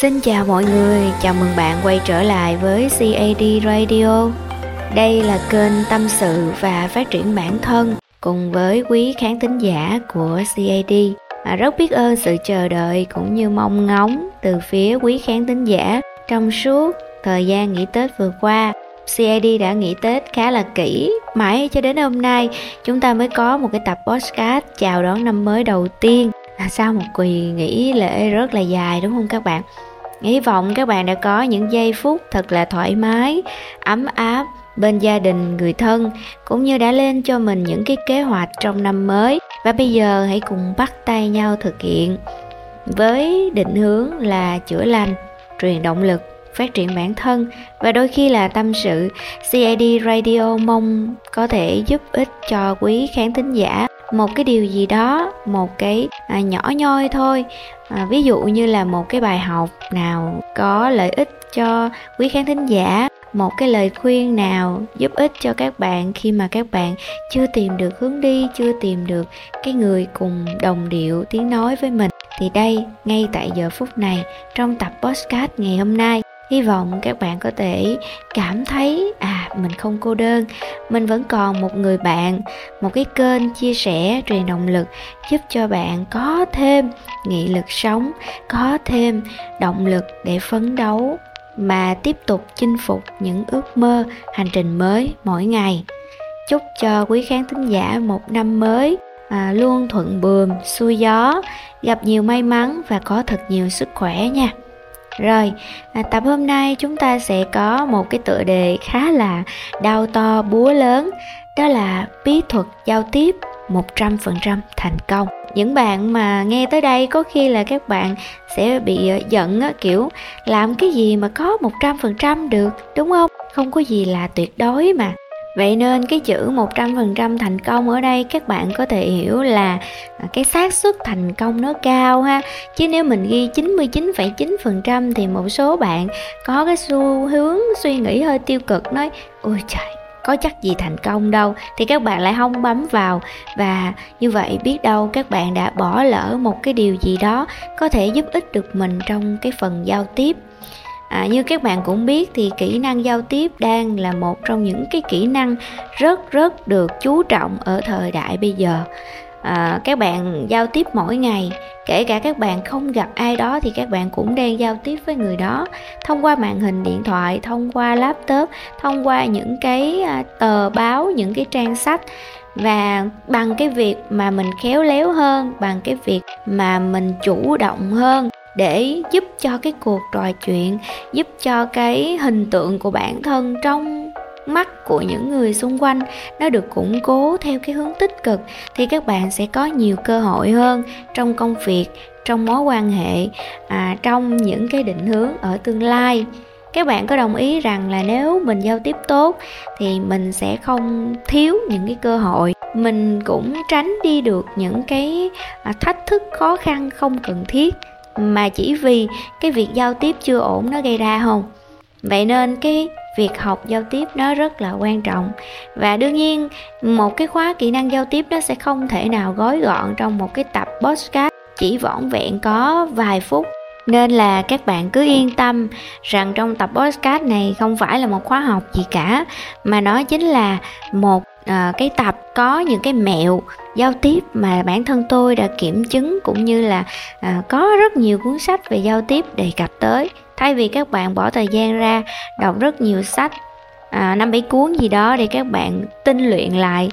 Xin chào mọi người, chào mừng bạn quay trở lại với CAD Radio. Đây là kênh tâm sự và phát triển bản thân cùng với quý khán thính giả của CAD. À, rất biết ơn sự chờ đợi cũng như mong ngóng từ phía quý khán thính giả trong suốt thời gian nghỉ Tết vừa qua. CAD đã nghỉ Tết khá là kỹ, mãi cho đến hôm nay chúng ta mới có một cái tập podcast chào đón năm mới đầu tiên sau một kỳ nghỉ lễ rất là dài, đúng không các bạn? Hy vọng các bạn đã có những giây phút thật là thoải mái, ấm áp bên gia đình, người thân, cũng như đã lên cho mình những cái kế hoạch trong năm mới. Và bây giờ hãy cùng bắt tay nhau thực hiện với định hướng là chữa lành, truyền động lực, phát triển bản thân. Và đôi khi là tâm sự CID Radio mong có thể giúp ích cho quý khán thính giả một cái điều gì đó một cái à, nhỏ nhoi thôi. À, ví dụ như là một cái bài học nào có lợi ích cho quý khán thính giả một cái lời khuyên nào giúp ích cho các bạn khi mà các bạn chưa tìm được hướng đi chưa tìm được cái người cùng đồng điệu tiếng nói với mình. Thì đây ngay tại giờ phút này trong tập podcast ngày hôm nay hy vọng các bạn có thể cảm thấy à mình không cô đơn. Mình vẫn còn một người bạn một cái kênh chia sẻ truyền động lực giúp cho bạn có thêm nghị lực sống có thêm động lực để phấn đấu mà tiếp tục chinh phục những ước mơ hành trình mới mỗi ngày. Chúc cho quý khán thính giả một năm mới à, luôn thuận buồm xuôi gió gặp nhiều may mắn và có thật nhiều sức khỏe nha rồi, à, tập hôm nay chúng ta sẽ có một cái tựa đề khá là đau to búa lớn. Đó là bí thuật giao tiếp 100% thành công. Những bạn mà nghe tới đây có khi là các bạn sẽ bị ờ, giận kiểu làm cái gì mà có 100% được đúng không? Không có gì là tuyệt đối mà. Vậy nên cái chữ 100% thành công ở đây các bạn có thể hiểu là à, cái xác suất thành công nó cao ha. Chứ nếu mình ghi 99,9% thì một số bạn có cái xu hướng suy nghĩ hơi tiêu cực nói ôi trời có chắc gì thành công đâu. Thì các bạn lại không bấm vào. Và như vậy biết đâu các bạn đã bỏ lỡ một cái điều gì đó có thể giúp ích được mình trong cái phần giao tiếp. À, như các bạn cũng biết thì kỹ năng giao tiếp đang là một trong những cái kỹ năng rất rất được chú trọng ở thời đại bây giờ. À, các bạn giao tiếp mỗi ngày kể cả các bạn không gặp ai đó thì các bạn cũng đang giao tiếp với người đó. Thông qua màn hình điện thoại thông qua laptop thông qua những cái à, tờ báo những cái trang sách. Và bằng cái việc mà mình khéo léo hơn bằng cái việc mà mình chủ động hơn để giúp cho cái cuộc trò chuyện giúp cho cái hình tượng của bản thân trong mắt của những người xung quanh nó được củng cố theo cái hướng tích cực thì các bạn sẽ có nhiều cơ hội hơn trong công việc trong mối quan hệ à, trong những cái định hướng ở tương lai. Các bạn có đồng ý rằng là nếu mình giao tiếp tốt thì mình sẽ không thiếu những cái cơ hội. Mình cũng tránh đi được những cái à, thách thức khó khăn không cần thiết mà chỉ vì cái việc giao tiếp chưa ổn nó gây ra không? Vậy nên cái việc học giao tiếp nó rất là quan trọng. Và đương nhiên, một cái khóa kỹ năng giao tiếp nó sẽ không thể nào gói gọn trong một cái tập podcast chỉ vỏn vẹn có vài phút. Nên là các bạn cứ yên tâm rằng trong tập podcast này không phải là một khóa học gì cả, mà nó chính là một à, cái tập có những cái mẹo giao tiếp mà bản thân tôi đã kiểm chứng cũng như là à, có rất nhiều cuốn sách về giao tiếp đề cập tới. Thay vì các bạn bỏ thời gian ra đọc rất nhiều sách à, năm bảy cuốn gì đó để các bạn tinh luyện lại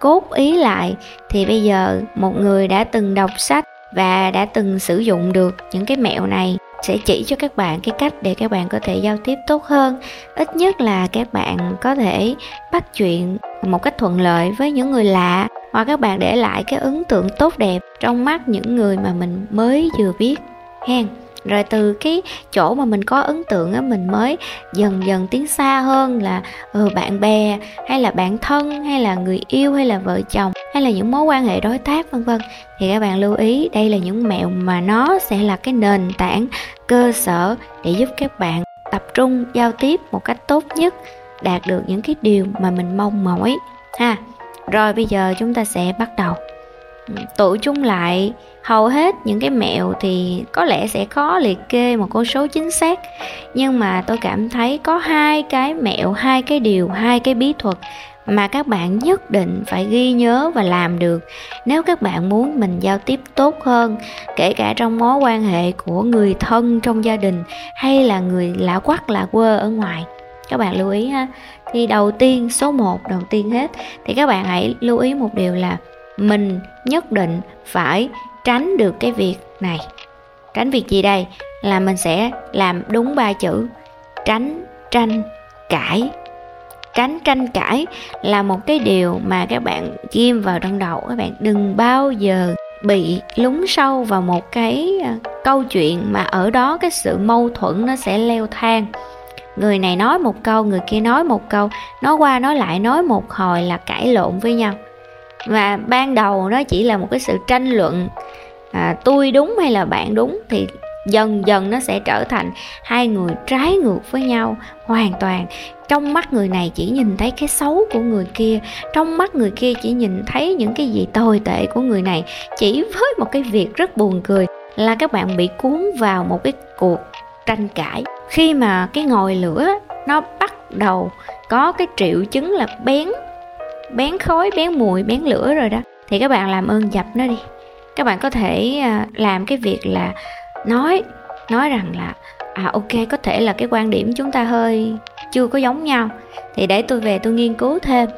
cốt ý lại thì bây giờ một người đã từng đọc sách và đã từng sử dụng được những cái mẹo này sẽ chỉ cho các bạn cái cách để các bạn có thể giao tiếp tốt hơn. Ít nhất là các bạn có thể bắt chuyện một cách thuận lợi với những người lạ hoặc các bạn để lại cái ấn tượng tốt đẹp trong mắt những người mà mình mới vừa biết. Hen rồi từ cái chỗ mà mình có ấn tượng á mình mới dần dần tiến xa hơn là ừ, bạn bè hay là bạn thân hay là người yêu hay là vợ chồng hay là những mối quan hệ đối tác, vân vân. Thì các bạn lưu ý, đây là những mẹo mà nó sẽ là cái nền tảng cơ sở để giúp các bạn tập trung, giao tiếp một cách tốt nhất, đạt được những cái điều mà mình mong mỏi. Ha, rồi bây giờ chúng ta sẽ bắt đầu. Tụ chung lại hầu hết những cái mẹo thì có lẽ sẽ khó liệt kê một con số chính xác. Nhưng mà tôi cảm thấy có hai cái mẹo, hai cái điều, hai cái bí thuật mà các bạn nhất định phải ghi nhớ và làm được. Nếu các bạn muốn mình giao tiếp tốt hơn, kể cả trong mối quan hệ của người thân trong gia đình hay là người lạ quắc, lạ quơ ở ngoài. Các bạn lưu ý ha. Thì đầu tiên, số 1 đầu tiên hết. Thì các bạn hãy lưu ý một điều là mình nhất định phải tránh được cái việc này. Tránh việc gì đây? Là mình sẽ làm đúng ba chữ. Tránh, tranh, cãi. Tránh, tranh, cãi là một cái điều mà các bạn ghim vào trong đầu. Các bạn đừng bao giờ bị lún sâu vào một cái à, câu chuyện mà ở đó cái sự mâu thuẫn nó sẽ leo thang. Người này nói một câu, người kia nói một câu, nói qua nói lại, nói một hồi là cãi lộn với nhau và ban đầu nó chỉ là một cái sự tranh luận à, tôi đúng hay là bạn đúng thì dần dần nó sẽ trở thành hai người trái ngược với nhau hoàn toàn. Trong mắt người này chỉ nhìn thấy cái xấu của người kia trong mắt người kia chỉ nhìn thấy những cái gì tồi tệ của người này. Chỉ với một cái việc rất buồn cười là các bạn bị cuốn vào một cái cuộc tranh cãi. Khi mà cái ngòi lửa nó bắt đầu có cái triệu chứng là bén bén khói bén mùi bén lửa rồi đó. Thì các bạn làm ơn dập nó đi. Các bạn có thể à, làm cái việc là nói nói rằng là à ok có thể là cái quan điểm chúng ta hơi chưa có giống nhau. Thì để tôi về tôi nghiên cứu thêm.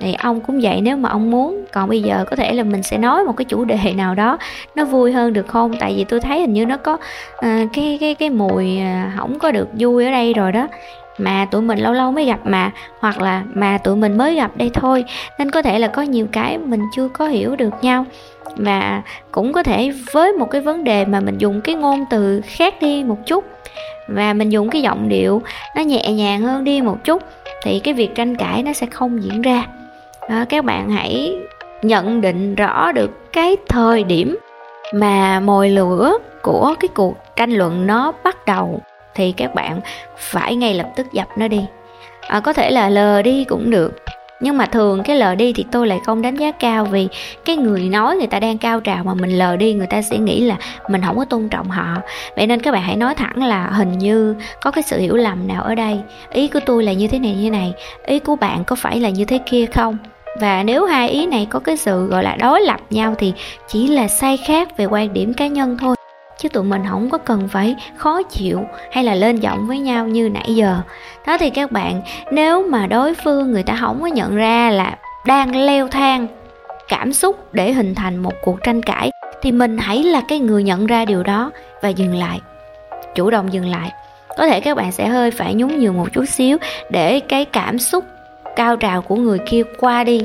Thì ông cũng vậy nếu mà ông muốn còn bây giờ có thể là mình sẽ nói một cái chủ đề nào đó nó vui hơn được không? Tại vì tôi thấy hình như nó có uh, cái cái cái mùi à, uh, không có được vui ở đây rồi đó mà tụi mình lâu lâu mới gặp mà hoặc là mà tụi mình mới gặp đây thôi. Nên có thể là có nhiều cái mình chưa có hiểu được nhau. Và cũng có thể với một cái vấn đề mà mình dùng cái ngôn từ khác đi một chút. Và mình dùng cái giọng điệu nó nhẹ nhàng hơn đi một chút thì cái việc tranh cãi nó sẽ không diễn ra. À, các bạn hãy nhận định rõ được cái thời điểm mà mồi lửa của cái cuộc tranh luận nó bắt đầu thì các bạn phải ngay lập tức dập nó đi. À, có thể là lờ đi cũng được nhưng mà thường cái lờ đi thì tôi lại không đánh giá cao vì cái người nói người ta đang cao trào mà mình lờ đi người ta sẽ nghĩ là mình không có tôn trọng họ. Vậy nên các bạn hãy nói thẳng là hình như có cái sự hiểu lầm nào ở đây. Ý của tôi là như thế này như này. Ý của bạn có phải là như thế kia không? Và nếu hai ý này có cái sự gọi là đối lập nhau thì chỉ là sai khác về quan điểm cá nhân thôi chứ tụi mình không có cần phải khó chịu hay là lên giọng với nhau như nãy giờ. Đó thì các bạn, nếu mà đối phương người ta không có nhận ra là đang leo thang cảm xúc để hình thành một cuộc tranh cãi, thì mình hãy là cái người nhận ra điều đó và dừng lại. Chủ động dừng lại. Có thể các bạn sẽ hơi phải nhún nhường một chút xíu để cái cảm xúc cao trào của người kia qua đi.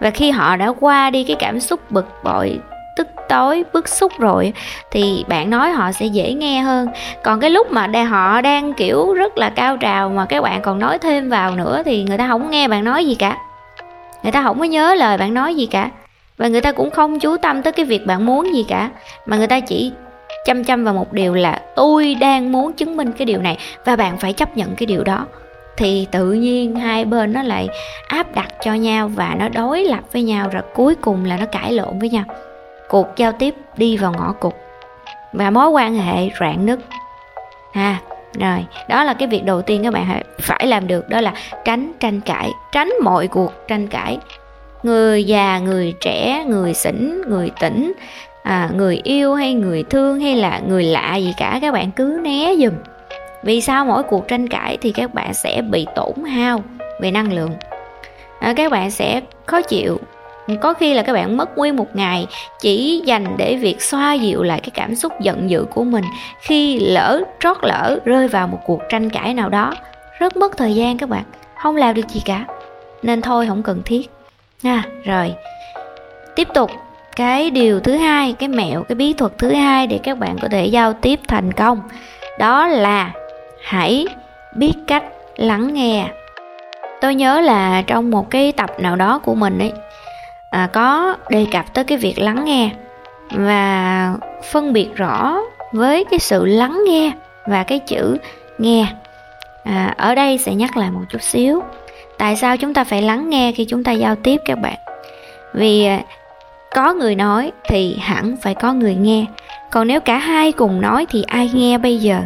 Và khi họ đã qua đi, cái cảm xúc bực bội tức tối, bức xúc rồi, thì bạn nói họ sẽ dễ nghe hơn. Còn cái lúc mà đang họ đang, kiểu, rất là cao trào mà các bạn còn nói thêm vào nữa thì người ta không nghe bạn nói gì cả. Người ta không có nhớ lời bạn nói gì cả. Và người ta cũng không chú tâm tới cái việc bạn muốn gì cả. Mà người ta chỉ chăm chăm vào một điều là, tôi đang muốn chứng minh cái điều này và bạn phải chấp nhận cái điều đó. Thì tự nhiên hai bên nó lại áp đặt cho nhau và nó đối lập với nhau, rồi cuối cùng là nó cãi lộn với nhau cuộc giao tiếp đi vào ngõ cụt. Và mối quan hệ rạn nứt. Ha rồi đó là cái việc đầu tiên các bạn phải làm được đó là tránh tranh cãi tránh mọi cuộc tranh cãi. Người già người trẻ người xỉn người tỉnh à, người yêu hay người thương hay là người lạ gì cả các bạn cứ né dùm vì sao mỗi cuộc tranh cãi thì các bạn sẽ bị tổn hao về năng lượng? À, các bạn sẽ khó chịu có khi là các bạn mất nguyên một ngày chỉ dành để việc xoa dịu lại cái cảm xúc giận dữ của mình khi lỡ trót lỡ rơi vào một cuộc tranh cãi nào đó. Rất mất thời gian các bạn không làm được gì cả. Nên thôi không cần thiết. Nha à, rồi. Tiếp tục. Cái điều thứ hai cái mẹo cái bí thuật thứ hai để các bạn có thể giao tiếp thành công đó là hãy biết cách lắng nghe. Tôi nhớ là trong một cái tập nào đó của mình ấy à, có đề cập tới cái việc lắng nghe và phân biệt rõ với cái sự lắng nghe và cái chữ nghe. À, ở đây sẽ nhắc lại một chút xíu. Tại sao chúng ta phải lắng nghe khi chúng ta giao tiếp các bạn? Vì à, có người nói thì hẳn phải có người nghe. Còn nếu cả hai cùng nói thì ai nghe bây giờ?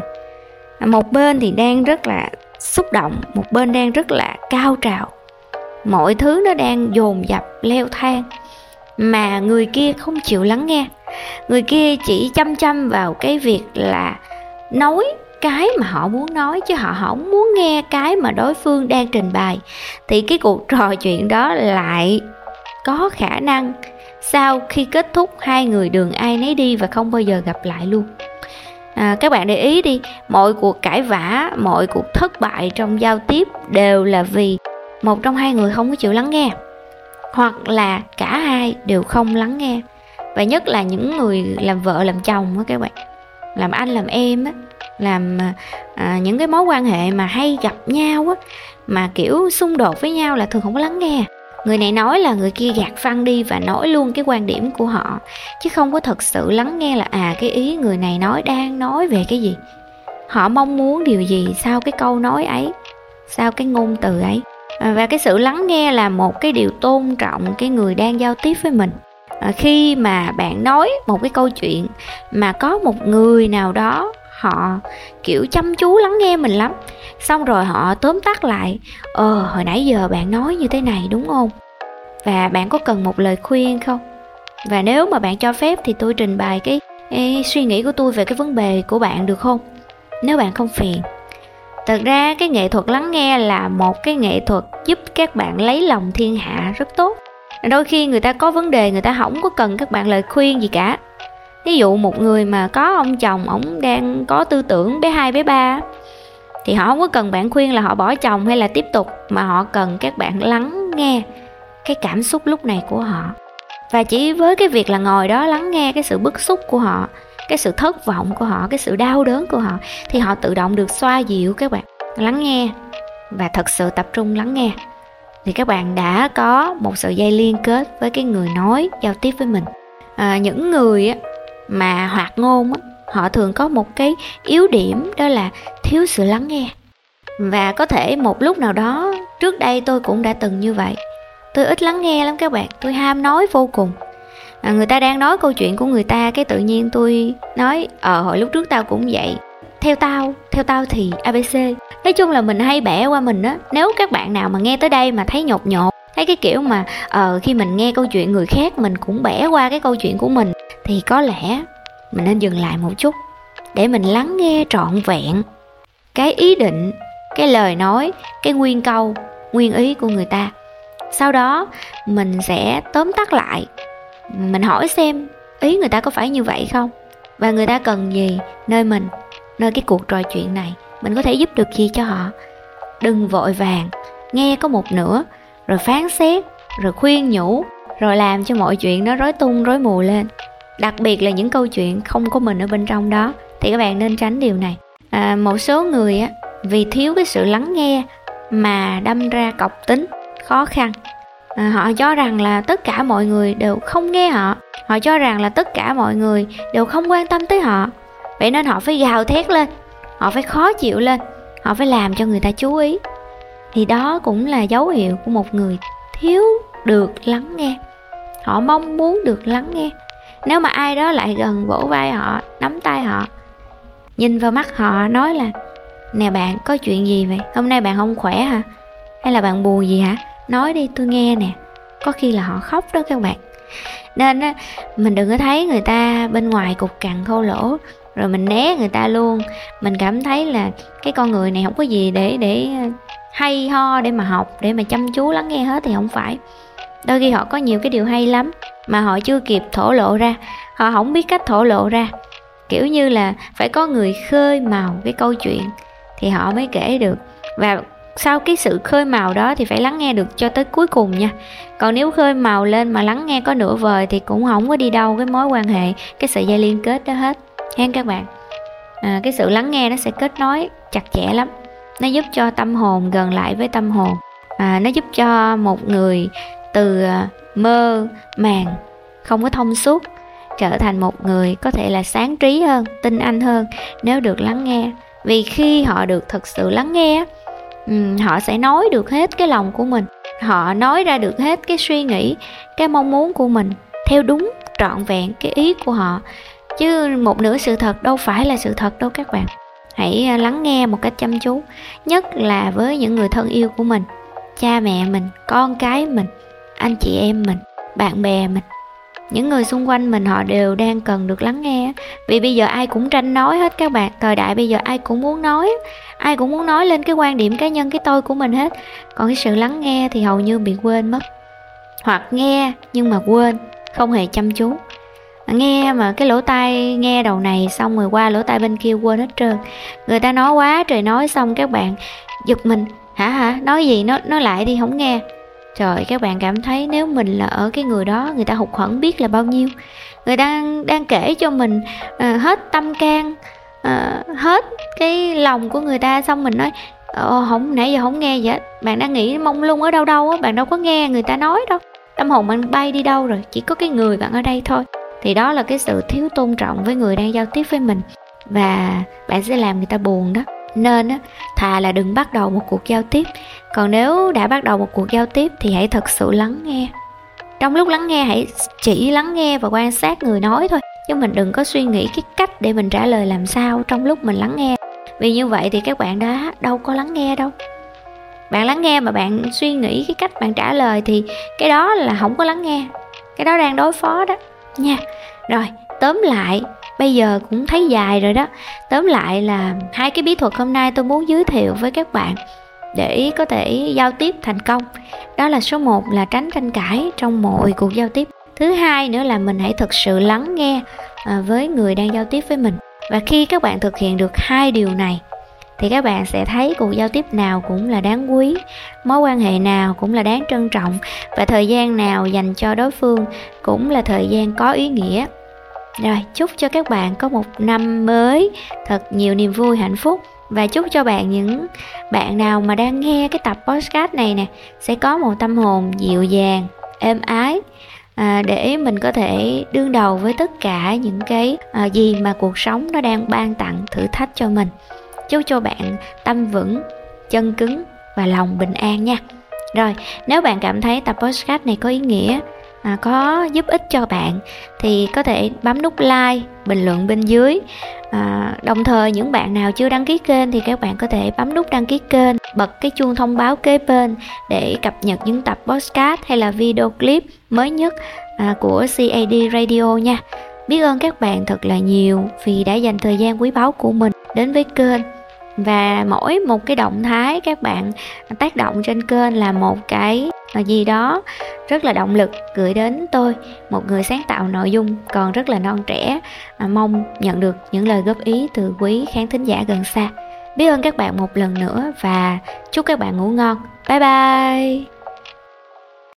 À, một bên thì đang rất là xúc động một bên đang rất là cao trào mọi thứ nó đang dồn dập leo thang mà người kia không chịu lắng nghe. Người kia chỉ chăm chăm vào cái việc là nói cái mà họ muốn nói chứ họ không muốn nghe cái mà đối phương đang trình bày. Thì cái cuộc trò chuyện đó lại có khả năng sau khi kết thúc hai người đường ai nấy đi và không bao giờ gặp lại luôn. À, các bạn để ý đi mọi cuộc cãi vã mọi cuộc thất bại trong giao tiếp đều là vì một trong hai người không có chịu lắng nghe. Hoặc là cả hai đều không lắng nghe. Và nhất là những người làm vợ làm chồng á các bạn. Làm anh làm em á. Làm à, những cái mối quan hệ mà hay gặp nhau á. Mà kiểu xung đột với nhau là thường không có lắng nghe. Người này nói là người kia gạt phăng đi và nói luôn cái quan điểm của họ. Chứ không có thật sự lắng nghe là à cái ý người này nói đang nói về cái gì. Họ mong muốn điều gì sau cái câu nói ấy? Sau cái ngôn từ ấy? À, và cái sự lắng nghe là một cái điều tôn trọng cái người đang giao tiếp với mình. À, khi mà bạn nói một cái câu chuyện mà có một người nào đó họ kiểu chăm chú lắng nghe mình lắm xong rồi họ tóm tắt lại ờ hồi nãy giờ bạn nói như thế này đúng không? Và bạn có cần một lời khuyên không? Và nếu mà bạn cho phép thì tôi trình bày cái, cái suy nghĩ của tôi về cái vấn đề của bạn được không? Nếu bạn không phiền thật ra cái nghệ thuật lắng nghe là một cái nghệ thuật giúp các bạn lấy lòng thiên hạ rất tốt. Đôi khi người ta có vấn đề, người ta không có cần các bạn lời khuyên gì cả. Ví dụ một người mà có ông chồng, ổng đang có tư tưởng bé hai, bé ba, thì họ không có cần bạn khuyên là họ bỏ chồng hay là tiếp tục, mà họ cần các bạn lắng nghe cái cảm xúc lúc này của họ. Và chỉ với cái việc là ngồi đó lắng nghe cái sự bức xúc của họ cái sự thất vọng của họ cái sự đau đớn của họ thì họ tự động được xoa dịu các bạn. Lắng nghe và thật sự tập trung lắng nghe. Thì các bạn đã có một sợi dây liên kết với cái người nói giao tiếp với mình. À, những người á, mà hoạt ngôn á, họ thường có một cái yếu điểm đó là thiếu sự lắng nghe. Và có thể một lúc nào đó trước đây tôi cũng đã từng như vậy. Tôi ít lắng nghe lắm các bạn tôi ham nói vô cùng à, người ta đang nói câu chuyện của người ta cái tự nhiên tôi nói ờ hồi lúc trước tao cũng vậy. Theo tao theo tao thì abc nói chung là mình hay bẻ qua mình á. Nếu các bạn nào mà nghe tới đây mà thấy nhột nhột thấy cái kiểu mà ờ khi mình nghe câu chuyện người khác mình cũng bẻ qua cái câu chuyện của mình thì có lẽ mình nên dừng lại một chút để mình lắng nghe trọn vẹn cái ý định cái lời nói cái nguyên câu nguyên ý của người ta. Sau đó mình sẽ tóm tắt lại mình hỏi xem ý người ta có phải như vậy không? Và người ta cần gì nơi mình nơi cái cuộc trò chuyện này? Mình có thể giúp được gì cho họ? Đừng vội vàng nghe có một nửa rồi phán xét rồi khuyên nhủ rồi làm cho mọi chuyện nó rối tung rối mù lên. Đặc biệt là những câu chuyện không có mình ở bên trong đó thì các bạn nên tránh điều này. À, một số người á vì thiếu cái sự lắng nghe mà đâm ra cọc tính khó khăn à, họ cho rằng là tất cả mọi người đều không nghe họ. Họ cho rằng là tất cả mọi người đều không quan tâm tới họ. Vậy nên họ phải gào thét lên. Họ phải khó chịu lên. Họ phải làm cho người ta chú ý. Thì đó cũng là dấu hiệu của một người thiếu được lắng nghe. Họ mong muốn được lắng nghe. Nếu mà ai đó lại gần vỗ vai họ nắm tay họ nhìn vào mắt họ nói là nè bạn có chuyện gì vậy? Hôm nay bạn không khỏe hả? Hay là bạn buồn gì hả? Nói đi, tôi nghe nè. Có khi là họ khóc đó các bạn. Nên á, mình đừng có thấy người ta bên ngoài cục cằn khô lỗ, rồi mình né người ta luôn. Mình cảm thấy là cái con người này không có gì để để ờ, hay ho để mà học, để mà chăm chú lắng nghe hết thì không phải. Đôi khi họ có nhiều cái điều hay lắm mà họ chưa kịp thổ lộ ra. Họ không biết cách thổ lộ ra. Kiểu như là phải có người khơi màu cái câu chuyện thì họ mới kể được. Và sau cái sự khơi màu đó thì phải lắng nghe được cho tới cuối cùng nha. Còn nếu khơi màu lên mà lắng nghe có nửa vời thì cũng không có đi đâu cái mối quan hệ cái sợi dây liên kết đó hết. Hen các bạn à, cái sự lắng nghe nó sẽ kết nối chặt chẽ lắm. Nó giúp cho tâm hồn gần lại với tâm hồn. À, nó giúp cho một người từ à, mơ màng không có thông suốt trở thành một người có thể là sáng trí hơn tinh anh hơn nếu được lắng nghe. Vì khi họ được thực sự lắng nghe Ừ, họ sẽ nói được hết cái lòng của mình. Họ nói ra được hết cái suy nghĩ, cái mong muốn của mình theo đúng trọn vẹn cái ý của họ. Chứ một nửa sự thật đâu phải là sự thật đâu các bạn. Hãy à, lắng nghe một cách chăm chú, nhất là với những người thân yêu của mình, cha mẹ mình, con cái mình, anh chị em mình, bạn bè mình những người xung quanh mình họ đều đang cần được lắng nghe. Vì bây giờ ai cũng tranh nói hết các bạn, thời đại bây giờ ai cũng muốn nói. Ai cũng muốn nói lên cái quan điểm cá nhân, cái tôi của mình hết. Còn cái sự lắng nghe thì hầu như bị quên mất. Hoặc nghe nhưng mà quên, không hề chăm chú. Nghe mà cái lỗ tai nghe đầu này xong rồi qua lỗ tai bên kia quên hết trơn. Người ta nói quá trời nói xong các bạn giật mình. Hả hả? Nói gì? Nó nó lại đi, không nghe trời các bạn cảm thấy nếu mình là ở cái người đó người ta hụt hẫng biết là bao nhiêu. Người đang đang kể cho mình uh, hết tâm can uh, hết cái lòng của người ta xong mình nói ờ, Ồ, không nãy giờ không nghe vậy bạn đang nghĩ mông lung ở đâu đâu á bạn đâu có nghe người ta nói đâu. Tâm hồn anh bay đi đâu rồi chỉ có cái người bạn ở đây thôi. Thì đó là cái sự thiếu tôn trọng với người đang giao tiếp với mình và bạn sẽ làm người ta buồn đó. Nên á thà là đừng bắt đầu một cuộc giao tiếp còn nếu đã bắt đầu một cuộc giao tiếp thì hãy thật sự lắng nghe. Trong lúc lắng nghe, hãy chỉ lắng nghe và quan sát người nói thôi. Chứ mình đừng có suy nghĩ cái cách để mình trả lời làm sao trong lúc mình lắng nghe. Vì như vậy thì các bạn đã đâu có lắng nghe đâu. Bạn lắng nghe mà bạn suy nghĩ cái cách bạn trả lời thì cái đó là không có lắng nghe. Cái đó đang đối phó đó. Nha. Rồi, tóm lại, bây giờ cũng thấy dài rồi đó. Tóm lại là hai cái bí thuật hôm nay tôi muốn giới thiệu với các bạn để có thể giao tiếp thành công. Đó là số 1 là tránh tranh cãi trong mọi cuộc giao tiếp. Thứ hai nữa là mình hãy thực sự lắng nghe à, với người đang giao tiếp với mình. Và khi các bạn thực hiện được hai điều này, thì các bạn sẽ thấy cuộc giao tiếp nào cũng là đáng quý, mối quan hệ nào cũng là đáng trân trọng, và thời gian nào dành cho đối phương cũng là thời gian có ý nghĩa rồi chúc cho các bạn có một năm mới thật nhiều niềm vui hạnh phúc. Và chúc cho bạn những bạn nào mà đang nghe cái tập podcast này nè sẽ có một tâm hồn dịu dàng êm ái à, để mình có thể đương đầu với tất cả những cái à, gì mà cuộc sống nó đang ban tặng thử thách cho mình. Chúc cho bạn tâm vững chân cứng và lòng bình an nha. Rồi nếu bạn cảm thấy tập podcast này có ý nghĩa à, có giúp ích cho bạn thì có thể bấm nút like bình luận bên dưới. À, đồng thời những bạn nào chưa đăng ký kênh thì các bạn có thể bấm nút đăng ký kênh bật cái chuông thông báo kế bên để cập nhật những tập podcast hay là video clip mới nhất à, của CAD Radio nha. Biết ơn các bạn thật là nhiều vì đã dành thời gian quý báu của mình đến với kênh và mỗi một cái động thái các bạn tác động trên kênh là một cái gì đó rất là động lực gửi đến tôi, một người sáng tạo nội dung còn rất là non trẻ à, mong nhận được những lời góp ý từ quý khán thính giả gần xa. Biết ơn các bạn một lần nữa và chúc các bạn ngủ ngon. Bye bye!